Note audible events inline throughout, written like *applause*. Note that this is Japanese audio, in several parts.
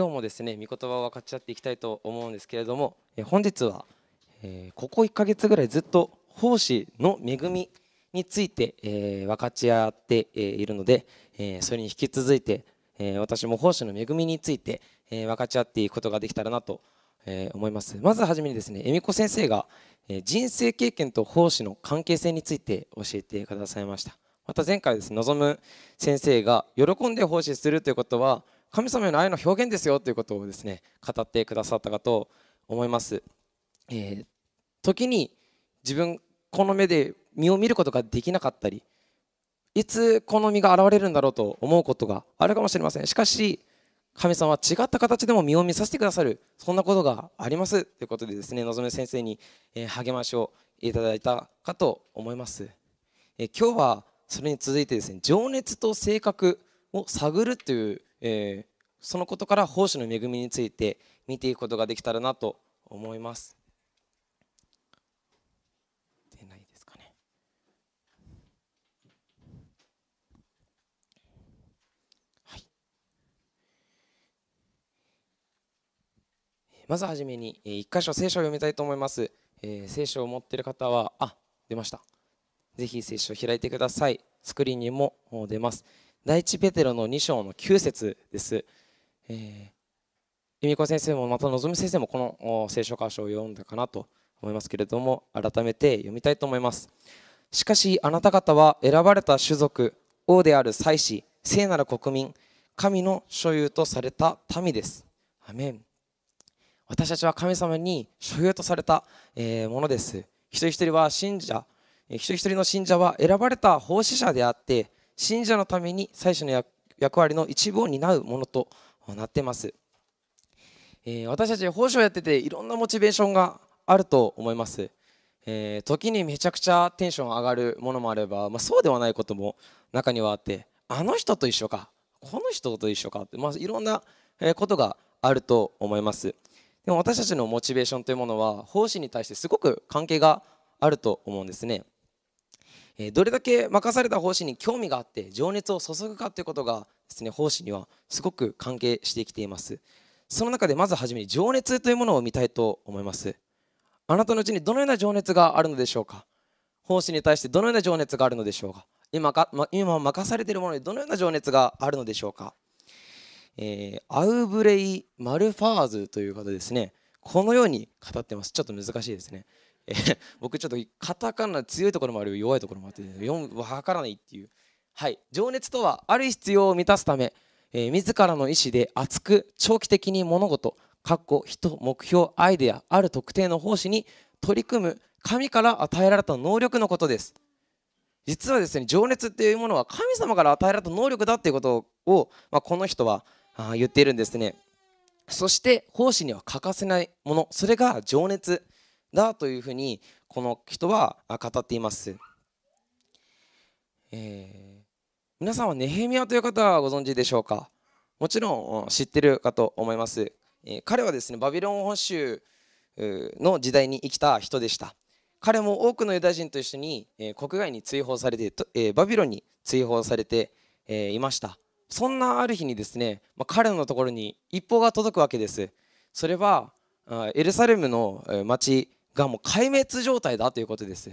今日もですね御言葉を分かち合っていきたいと思うんですけれども、え本日は、えここ1ヶ月ぐらいずっと奉仕の恵みについて、え分かち合っているので、えそれに引き続いて、え私も奉仕の恵みについて、え分かち合っていくことができたらなとえ思います。まずはじめにですね恵美子先生がえ人生経験と奉仕の関係性について教えてくださいました。また前回ですね望む先生が喜んで奉仕するということは神様への愛の表現ですよということをですね語ってくださったかと思います、えー、時に自分この目で身を見ることができなかったりいつこの身が現れるんだろうと思うことがあるかもしれません。しかし神様は違った形でも身を見させてくださるそんなことがありますということでですね望む先生に励ましをいただいたかと思います。え今日はそれに続いてですね情熱と性格を探るという、えー、そのことから奉仕の恵みについて見ていくことができたらなと思います。まずはじめに1箇所聖書を読みたいと思います、えー、聖書を持っている方はあ出ました。ぜひ聖書を開いてください。スクリーンにも出ます。第一ペテロの2章の9節です、えー、由美子先生もまた望む先生もこの聖書箇所を読んだかなと思いますけれども改めて読みたいと思います。しかしあなた方は選ばれた種族王である祭司聖なる国民神の所有とされた民です。アメン。私たちは神様に所有とされたえものです。一人一人は信者一人一人の信者は選ばれた奉仕者であって信者のために最初の役割の一部を担うものとなってます。え私たち奉仕をやってていろんなモチベーションがあると思います。え時にめちゃくちゃテンション上がるものもあれば、まあ、そうではないことも中にはあってあの人と一緒かこの人と一緒かって、まあ、いろんなことがあると思います。でも私たちのモチベーションというものは奉仕に対してすごく関係があると思うんですね。どれだけ任された奉仕に興味があって情熱を注ぐかということがですね奉仕にはすごく関係してきています。その中でまずはじめに情熱というものを見たいと思います。あなたのうちにどのような情熱があるのでしょうか？奉仕に対してどのような情熱があるのでしょうか？今か今任されているものにどのような情熱があるのでしょうか？えー、アウブレイ・マルファーズという方ですね。このように語ってます。ちょっと難しいですね、え、*laughs* 僕ちょっとカタカナ強いところもあるよ弱いところもあって読む分からないっていう。はい。情熱とはある必要を満たすため、えー、自らの意思で熱く長期的に物事かっこ人目標アイデアある特定の奉仕に取り組む神から与えられた能力のことです。実はですね情熱っていうものは神様から与えられた能力だっていうことを、まあ、この人はあ言っているんですね。そして奉仕には欠かせないもの。それが情熱。だというふうにこの人は語っています、えー、皆さんはネヘミヤという方はご存知でしょうか？もちろん知ってるかと思います、えー、彼はですねバビロン本州の時代に生きた人でした。彼も多くのユダヤ人と一緒に、国外に追放されて、バビロンに追放されて、いました。そんなある日にですね、彼のところに一報が届くわけです。それはエルサレムの町がもう壊滅状態だということです。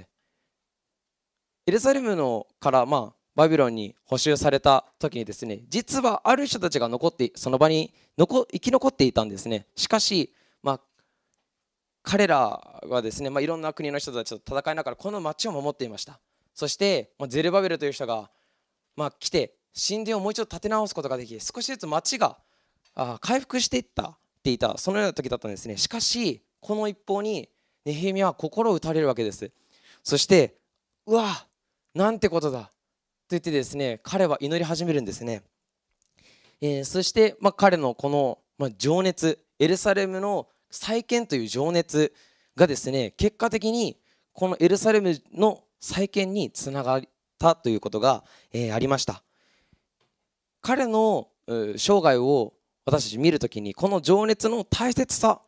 エルサレムのからまあバビロンに補修された時にですね実はある人たちが残ってその場に残生き残っていたんですね。しかし、まあ、彼らはですね、まあ、いろんな国の人たちと戦いながらこの町を守っていました。そして、まあ、ゼルバベルという人が、まあ、来て神殿をもう一度建て直すことができ少しずつ町が回復していったっていたそのような時だったんですね。しかしこの一方にネヘミは心を打たれるわけです。そしてうわなんてことだと言ってですね彼は祈り始めるんですね、えー、そして、まあ、彼のこの、まあ、情熱エルサレムの再建という情熱がですね結果的にこのエルサレムの再建につながったということが、えー、ありました。彼の生涯を私たち見るときにこの情熱の大切さ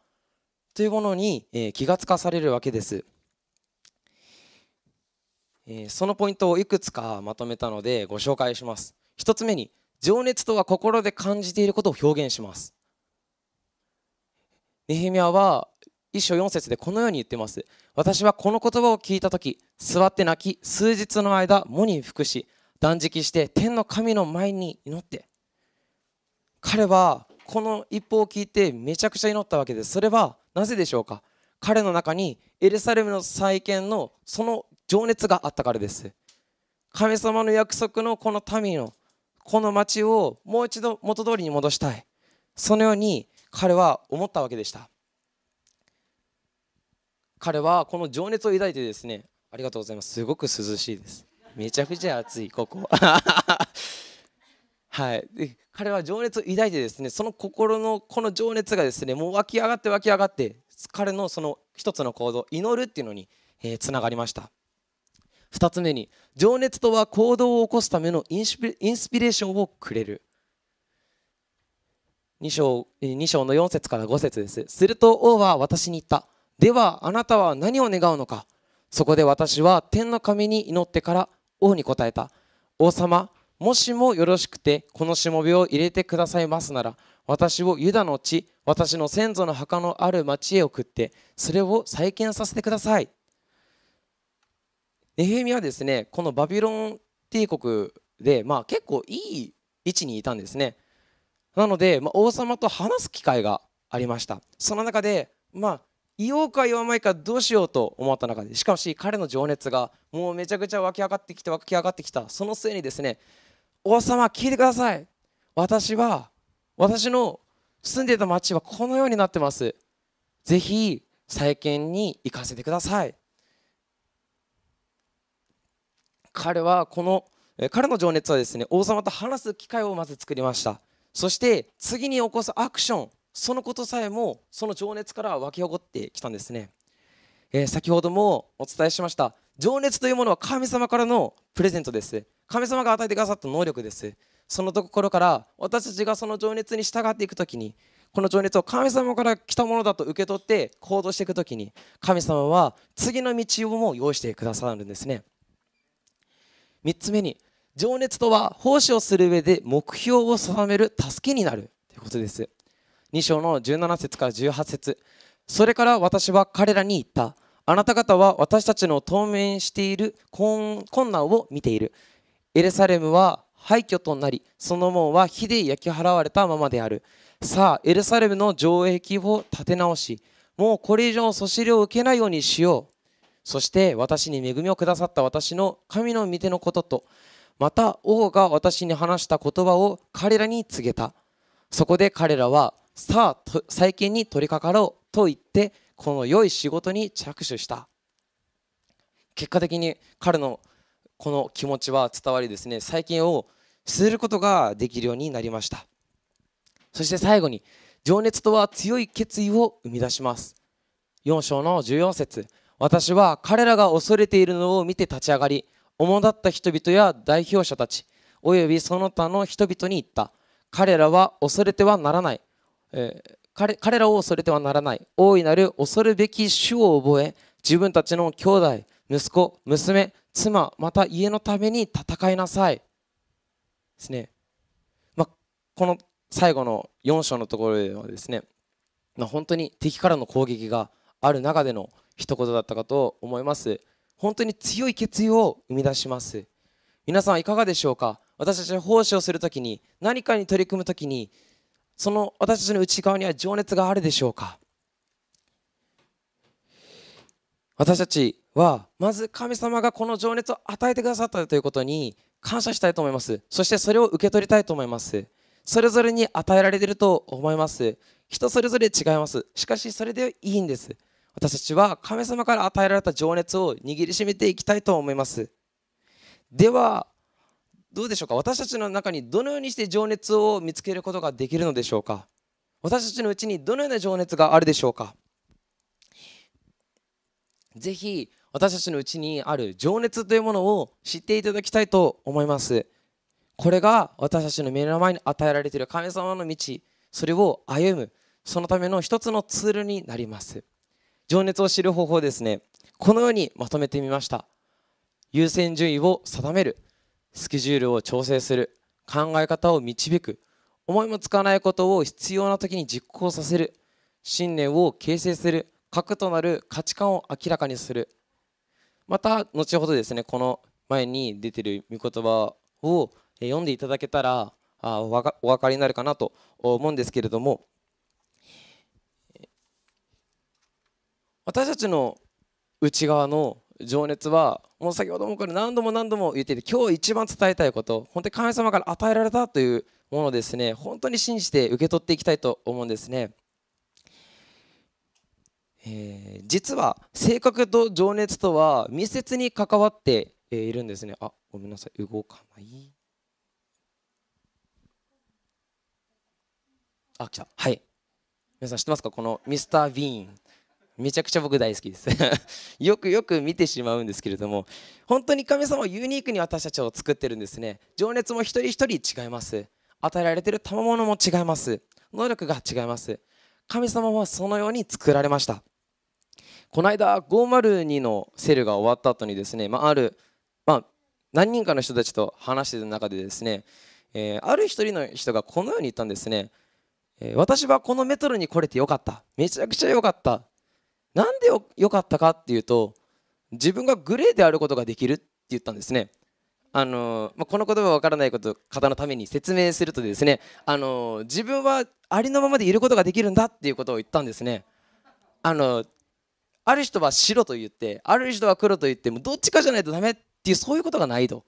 というものにえ気がつかされるわけです。えそのポイントをいくつかまとめたのでご紹介します。一つ目に情熱とは心で感じていることを表現します。ネヘミヤは一章4節でこのように言ってます。私はこの言葉を聞いた時座って泣き数日の間喪に服し断食して天の神の前に祈って。彼はこの一報を聞いてめちゃくちゃ祈ったわけです。それはなぜでしょうか？彼の中にエルサレムの再建のその情熱があったからです。神様の約束のこの民のこの町をもう一度元通りに戻したい。そのように彼は思ったわけでした。彼はこの情熱を抱いてですねありがとうございます。すごく涼しいです。めちゃくちゃ暑いここ。はい。で彼は情熱を抱いてですねその心のこの情熱がですねもう湧き上がって湧き上がって彼のその一つの行動祈るっていうのにつながりました。2つ目に情熱とは行動を起こすためのインスピレーションをくれる。2章 ,2 章の4節から5節です。すると王は私に言った。ではあなたは何を願うのか。そこで私は天の神に祈ってから王に答えた。王様もしもよろしくてこのしもべを入れてくださいますなら私をユダの地私の先祖の墓のある町へ送ってそれを再建させてください。ネヘミはですねこのバビロン帝国で、まあ、結構いい位置にいたんですね。なので、まあ、王様と話す機会がありました。その中でまあ言おうか言わないかどうしようと思った中でしかし彼の情熱がもうめちゃくちゃ湧き上がってきて湧き上がってきた。その末にですね王様聞いてください。私は私の住んでいた町はこのようになってます。ぜひ再建に行かせてください。彼はこの彼の情熱はですね王様と話す機会をまず作りました。そして次に起こすアクションそのことさえもその情熱から湧き起こってきたんですね、えー、先ほどもお伝えしました。情熱というものは神様からのプレゼントです。神様が与えてくださった能力です。そのところから私たちがその情熱に従っていく時にこの情熱を神様から来たものだと受け取って行動していく時に神様は次の道をも用意してくださるんですね。3つ目に情熱とは奉仕をする上で目標を定める助けになる。ということです。2章の17節から18節。それから私は彼らに言った。あなた方は私たちの当面している困難を見ている。エルサレムは廃墟となりその門は火で焼き払われたままである。さあエルサレムの城壁を立て直しもうこれ以上そしりを受けないようにしよう。そして私に恵みをくださった私の神の御手のこととまた王が私に話した言葉を彼らに告げた。そこで彼らはさあ再建に取り掛かろうと言ってこの良い仕事に着手した。結果的に彼のこの気持ちは伝わりですね再建をすることができるようになりました。そして最後に情熱とは強い決意を生み出します。4章の14節。私は彼らが恐れているのを見て立ち上がり主だった人々や代表者たちおよびその他の人々に言った。彼らは恐れてはならない、えー、彼彼らを恐れてはならない。大いなる恐るべき主を覚え自分たちの兄弟息子娘妻また家のために戦いなさい。ですね、まあ、この最後の4章のところではですね、まあ、本当に敵からの攻撃がある中での一言だったかと思います。本当に強い決意を生み出します。皆さんいかがでしょうか？私たちは奉仕をするときに何かに取り組むときにその私たちの内側には情熱があるでしょうか？私たちはまず神様がこの情熱を与えてくださったということに感謝したいと思います。そしてそれを受け取りたいと思います。それぞれに与えられていると思います。人それぞれ違います。しかしそれでいいんです。私たちは神様から与えられた情熱を握りしめていきたいと思います。ではどうでしょうか？私たちの中にどのようにして情熱を見つけることができるのでしょうか？私たちのうちにどのような情熱があるでしょうか？ぜひ私たちのうちにある情熱というものを知っていただきたいと思います。これが私たちの目の前に与えられている神様の道それを歩むそのための一つのツールになります。情熱を知る方法ですね。このようにまとめてみました。優先順位を定めるスケジュールを調整する考え方を導く思いもつかないことを必要な時に実行させる信念を形成する核となる価値観を明らかにするまた後ほどですねこの前に出てる御言葉を読んでいただけたらあお分かりになるかなと思うんですけれども私たちの内側の情熱はもう先ほどもこれ何度も何度も言っていて今日一番伝えたいこと本当に神様から与えられたというものですね本当に信じて受け取っていきたいと思うんですね。えー、実は性格と情熱とは密接に関わっているんですね。あごめんなさい。動かない。あ来た。はい。皆さん知ってますか？このミスター・ビーン。めちゃくちゃ僕大好きです。*laughs* よくよく見てしまうんですけれども。本当に神様はユニークに私たちを作ってるんですね。情熱も一人一人違います。与えられてる賜物も違います。能力が違います。神様はそのように作られました。この間502のセルが終わった後にですね、まあ、ある、まあ、何人かの人たちと話している中でですね、えー、ある一人の人がこのように言ったんですね、えー、私はこのメトロに来れてよかった。めちゃくちゃよかった。なんでよよかったかっていうと自分がグレーであることができるって言ったんですね。あのまあ、この言葉わからないこと方のために説明するとですねあの自分はありのままでいることができるんだっていうことを言ったんですね。あのある人は白と言ってある人は黒と言ってもどっちかじゃないとダメっていうそういうことがないと。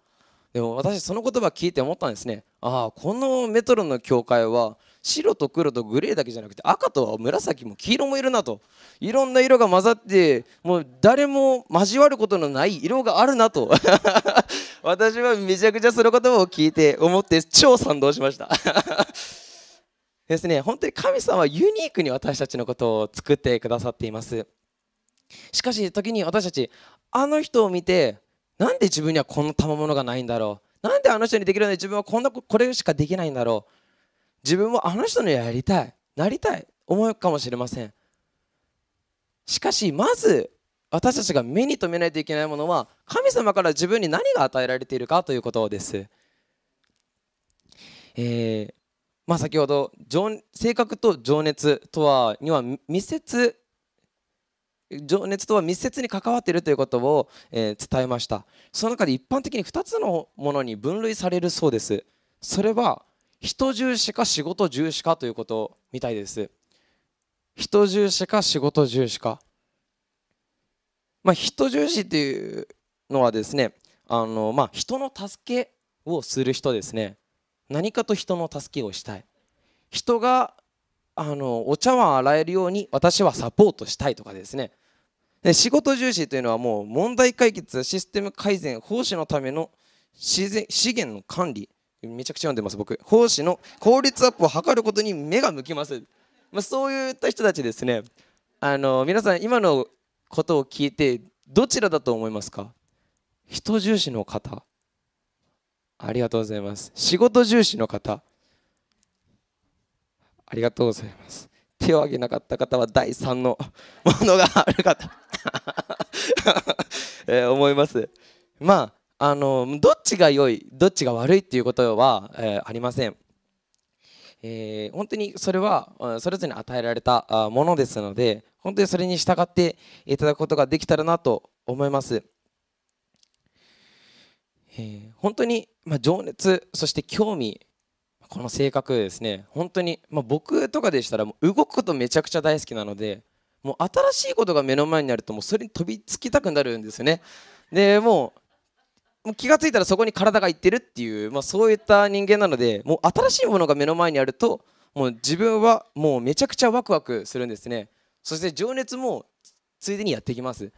でも私その言葉聞いて思ったんですね。ああこのメトロの教会は白と黒とグレーだけじゃなくて赤と紫も黄色もいるなと。いろんな色が混ざってもう誰も交わることのない色があるなと。*laughs* 私はめちゃくちゃその言葉を聞いて思って超賛同しました。ですね本当に神様はユニークに私たちのことを作ってくださっています。しかし時に私たちあの人を見てなんで自分にはこの賜物がないんだろう？なんであの人にできるのに自分はこんなこれしかできないんだろう？自分もあの人のやりたい。なりたい。思うかもしれません。しかしまず私たちが目に留めないといけないものは神様から自分に何が与えられているかということです、えーまあ、先ほど性格と情熱とはには密接情熱とは密接に関わっているということを、えー、伝えました。その中で一般的に2つのものに分類されるそうです。それは人重視か仕事重視かということみたいです。人重視か仕事重視か。まあ人重視っていうのはですねあのまあ人の助けをする人ですね。何かと人の助けをしたい。人があのお茶碗洗えるように私はサポートしたいとかですね。仕事重視というのはもう問題解決システム改善奉仕のための資源の管理。めちゃくちゃ読んでます僕。奉仕の効率アップを図ることに目が向きます、まあ、そういった人たちですね。あの皆さん今のことを聞いてどちらだと思いますか？人重視の方。ありがとうございます。仕事重視の方。ありがとうございます。手を挙げなかった方は第3のものがある方 *laughs* え思います。まああのどっちが良いどっちが悪いっていうことは、えー、ありません、えー、本当にそれはそれぞれに与えられたものですので本当にそれに従っていただくことができたらなと思います、えー、本当に、まあ、情熱そして興味この性格ですね。本当に、まあ、僕とかでしたらもう動くことめちゃくちゃ大好きなのでもう新しいことが目の前になるともうそれに飛びつきたくなるんですよね。でもう気が付いたらそこに体がいってるっていう、まあ、そういった人間なのでもう新しいものが目の前にあるともう自分はもうめちゃくちゃワクワクするんですね。そして情熱もついでにやってきます。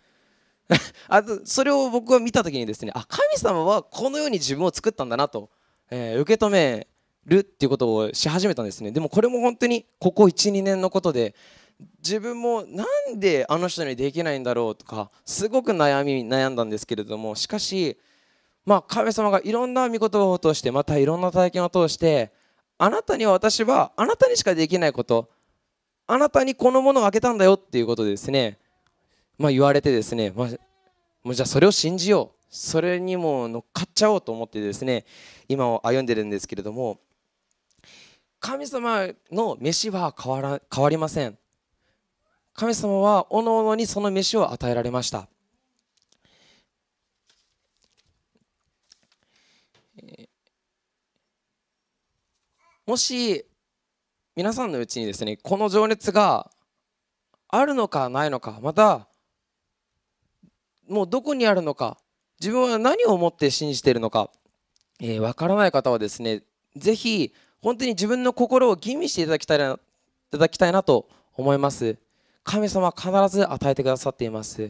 *laughs* あとそれを僕は見た時にですねあ神様はこのように自分を作ったんだなと、えー、受け止めるっていうことをし始めたんですね。でもこれも本当にここ12年のことで自分もなんであの人にできないんだろうとかすごく悩み悩んだんですけれどもしかしまあ神様がいろんな御言葉を通してまたいろんな体験を通してあなたには私はあなたにしかできないことあなたにこのものをあげたんだよっていうことですね。まあ言われてですね、まあ、じゃあそれを信じよう。それにも乗っかっちゃおうと思ってですね今を歩んでるんですけれども神様の飯は変わら変わりません。神様はおのおのにその飯を与えられました。もし皆さんのうちにですねこの情熱があるのかないのかまたもうどこにあるのか自分は何を思って信じているのかわ、えー、からない方はですねぜひ本当に自分の心を吟味していただきたいないただきたいなと思います。神様は必ず与えてくださっています。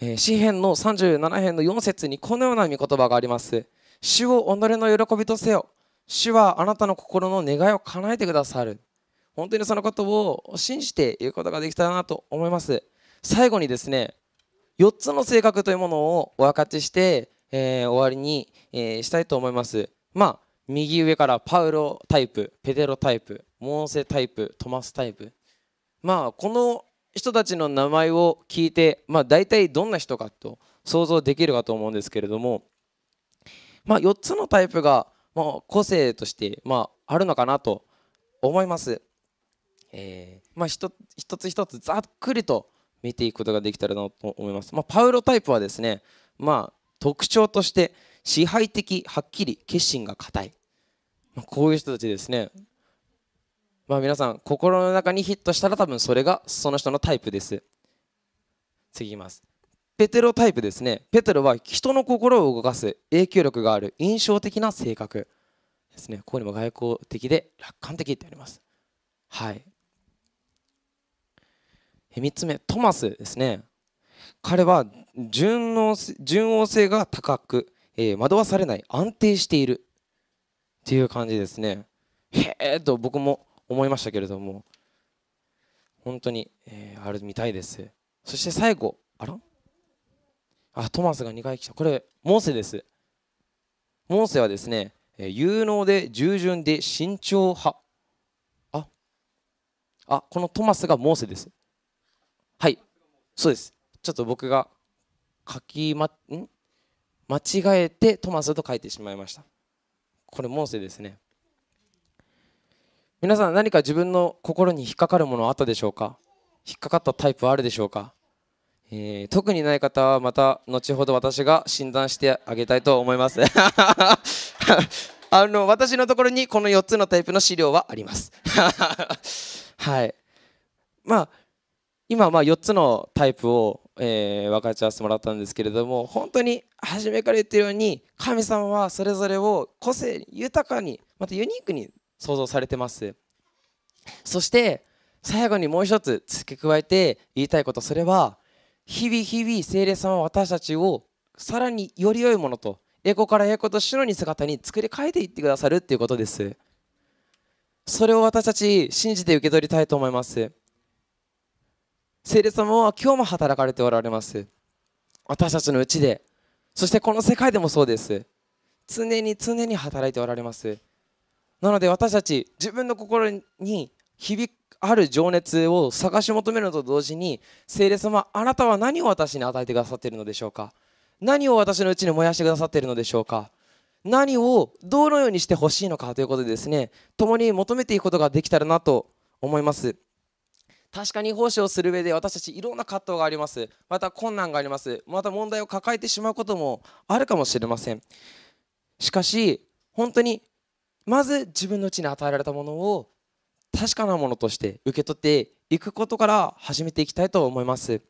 え、詩篇の37編の4節にこのような御言葉があります。主を己の喜びとせよ。主はあなたの心の願いを叶えてくださる。本当にそのことを信じていくことができたらなと思います。最後にですね4つの性格というものをお分かちして、えー、終わりに、えー、したいと思います。まあ右上からパウロタイプペテロタイプモーセタイプトマスタイプまあこの人たちの名前を聞いて、まあ、大体どんな人かと想像できるかと思うんですけれどもまあ、4つのタイプが、まあ、個性として、まあ、あるのかなと思います。えーまあ、一つ一つざっくりと見ていくことができたらなと思います。まあ、パウロタイプはですね、まあ、特徴として支配的はっきり決心が固い、まあ、こういう人たちですね。まあ、皆さん心の中にヒットしたら多分それがその人のタイプです。次いきます。ペテロタイプですね。ペテロは人の心を動かす影響力がある印象的な性格。ですね。ここにも外交的で楽観的ってあります。はい。3つ目トマスですね。彼は順応順応性が高く、えー、惑わされない安定している。っていう感じですね。へえと僕も思いましたけれども。本当に、えー、あるみたいです。そして最後あら？あトマスが2回来た。これモーセです。モーセはですね有能で従順で慎重派。あ？あこのトマスがモーセです。はい。そうです。ちょっと僕が書きまん？間違えてトマスと書いてしまいました。これモーセですね。皆さん何か自分の心に引っかかるものあったでしょうか？引っかかったタイプあるでしょうか？えー、特にない方はまた後ほど私が診断してあげたいと思います。*laughs* あの私のところにこの4つのタイプの資料はあります。*laughs* はい。まあ今まあ4つのタイプを、えー、分かち合わせてもらったんですけれども本当に初めから言ってるように神様はそれぞれを個性豊かにまたユニークに創造されてます。そして最後にもう一つ付け加えて言いたいことそれは日々日々聖霊様は私たちをさらにより良いものと栄光から栄光と主のに姿に作り変えていってくださるっていうことです。それを私たち信じて受け取りたいと思います。聖霊様は今日も働かれておられます。私たちのうちで。そしてこの世界でもそうです。常に常に働いておられます。なので私たち自分の心に響くある情熱を探し求めるのと同時に聖霊様あなたは何を私に与えてくださっているのでしょうか？何を私のうちに燃やしてくださっているのでしょうか？何をどのようにしてほしいのかということでですね共に求めていくことができたらなと思います。確かに奉仕をする上で私たちいろんな葛藤があります。また困難があります。また問題を抱えてしまうこともあるかもしれません。しかし本当にまず自分のうちに与えられたものを確かなものとして受け取っていくことから始めていきたいと思います。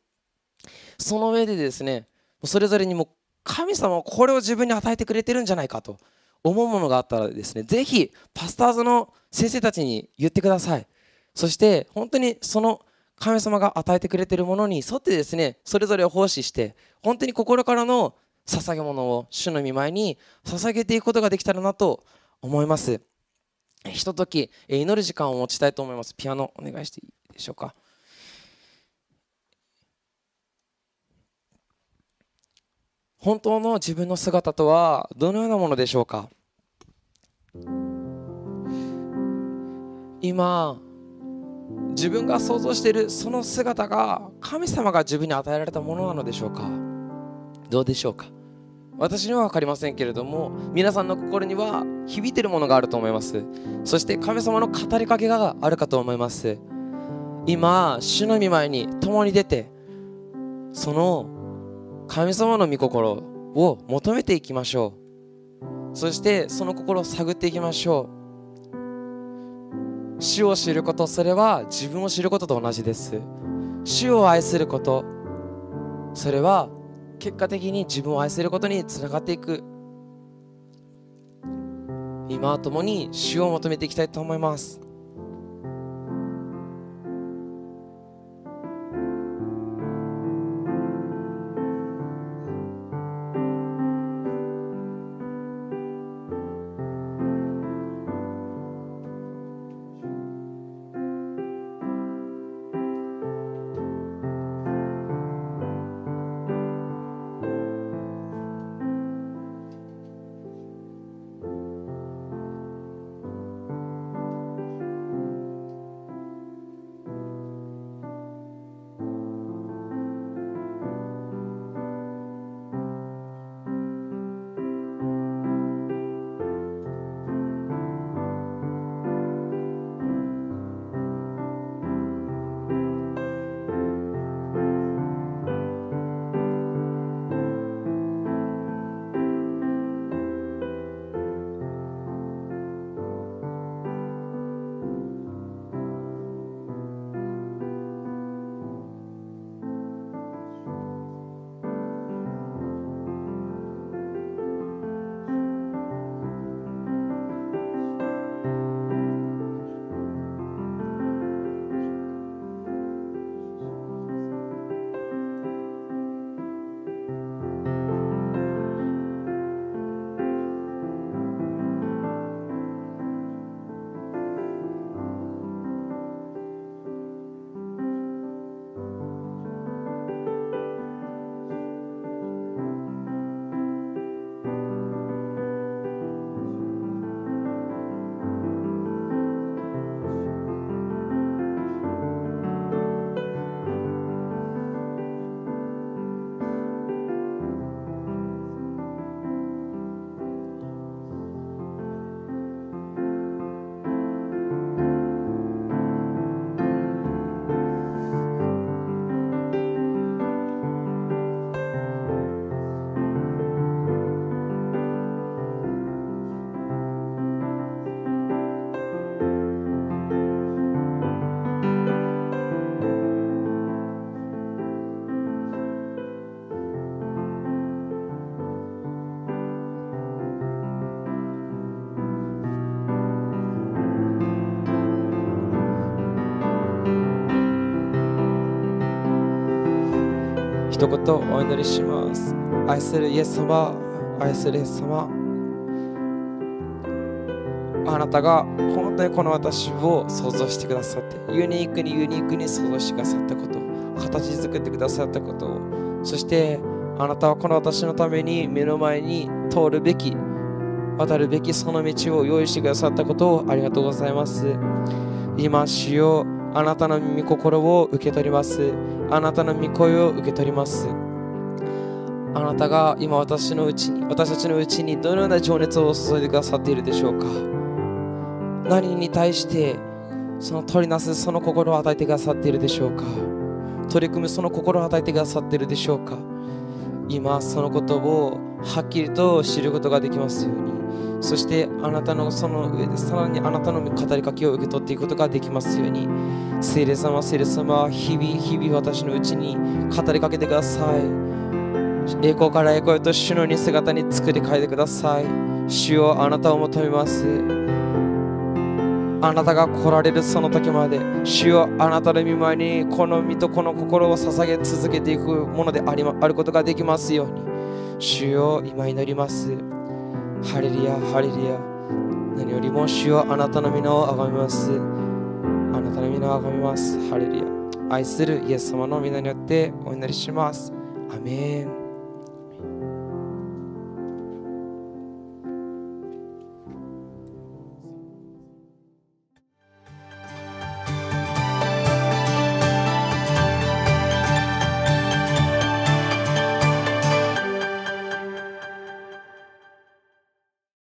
その上でですねそれぞれにも神様はこれを自分に与えてくれてるんじゃないかと思うものがあったらですねぜひパスターズの先生たちに言ってください。そして本当にその神様が与えてくれてるものに沿ってですねそれぞれを奉仕して本当に心からの捧げ物を主の御前に捧げていくことができたらなと思います。ひととき祈る時間を持ちたいと思います。ピアノお願いしていいでしょうか。本当の自分の姿とはどのようなものでしょうか。今自分が想像しているその姿が神様が自分に与えられたものなのでしょうか？どうでしょうか？私には分かりませんけれども皆さんの心には響いてるものがあると思います。そして神様の語りかけがあるかと思います。今主の御前に共に出てその神様の御心を求めていきましょう。そしてその心を探っていきましょう。主を知ることそれは自分を知ることと同じです。主を愛することそれは結果的に自分を愛することにつながっていく。今は共に主を求めていきたいと思います。一言お祈りします。愛するイエス様愛するイエス様。あなたが本当にこの私を想像してくださってユニークにユニークに想像してくださったこと形作ってくださったことをそしてあなたはこの私のために目の前に通るべき渡るべきその道を用意してくださったことをありがとうございます。今主よあなたの御心を受け取ります。あなたの御声を受け取ります。あなたが今私のうちに私たちのうちにどのような情熱を注いでくださっているでしょうか。何に対してその取りなすその心を与えてくださっているでしょうか。取り組むその心を与えてくださっているでしょうか。今そのことをはっきりと知ることができますように。そしてあなたのその上でさらにあなたの語りかけを受け取っていくことができますように。聖霊様聖霊様日々日々私のうちに語りかけてください。栄光から栄光へと主の似姿に作り変えてください。主をあなたを求めます。あなたが来られるその時まで主よあなたの御前にこの身とこの心を捧げ続けていくものでありまあることができますように。主よ今祈ります。ハレリア、ハレリア。何よりも主よあなたの皆をあがめます。あなたの皆をあがめます。ハレリア。愛するイエス様の皆によってお祈りします。アメン。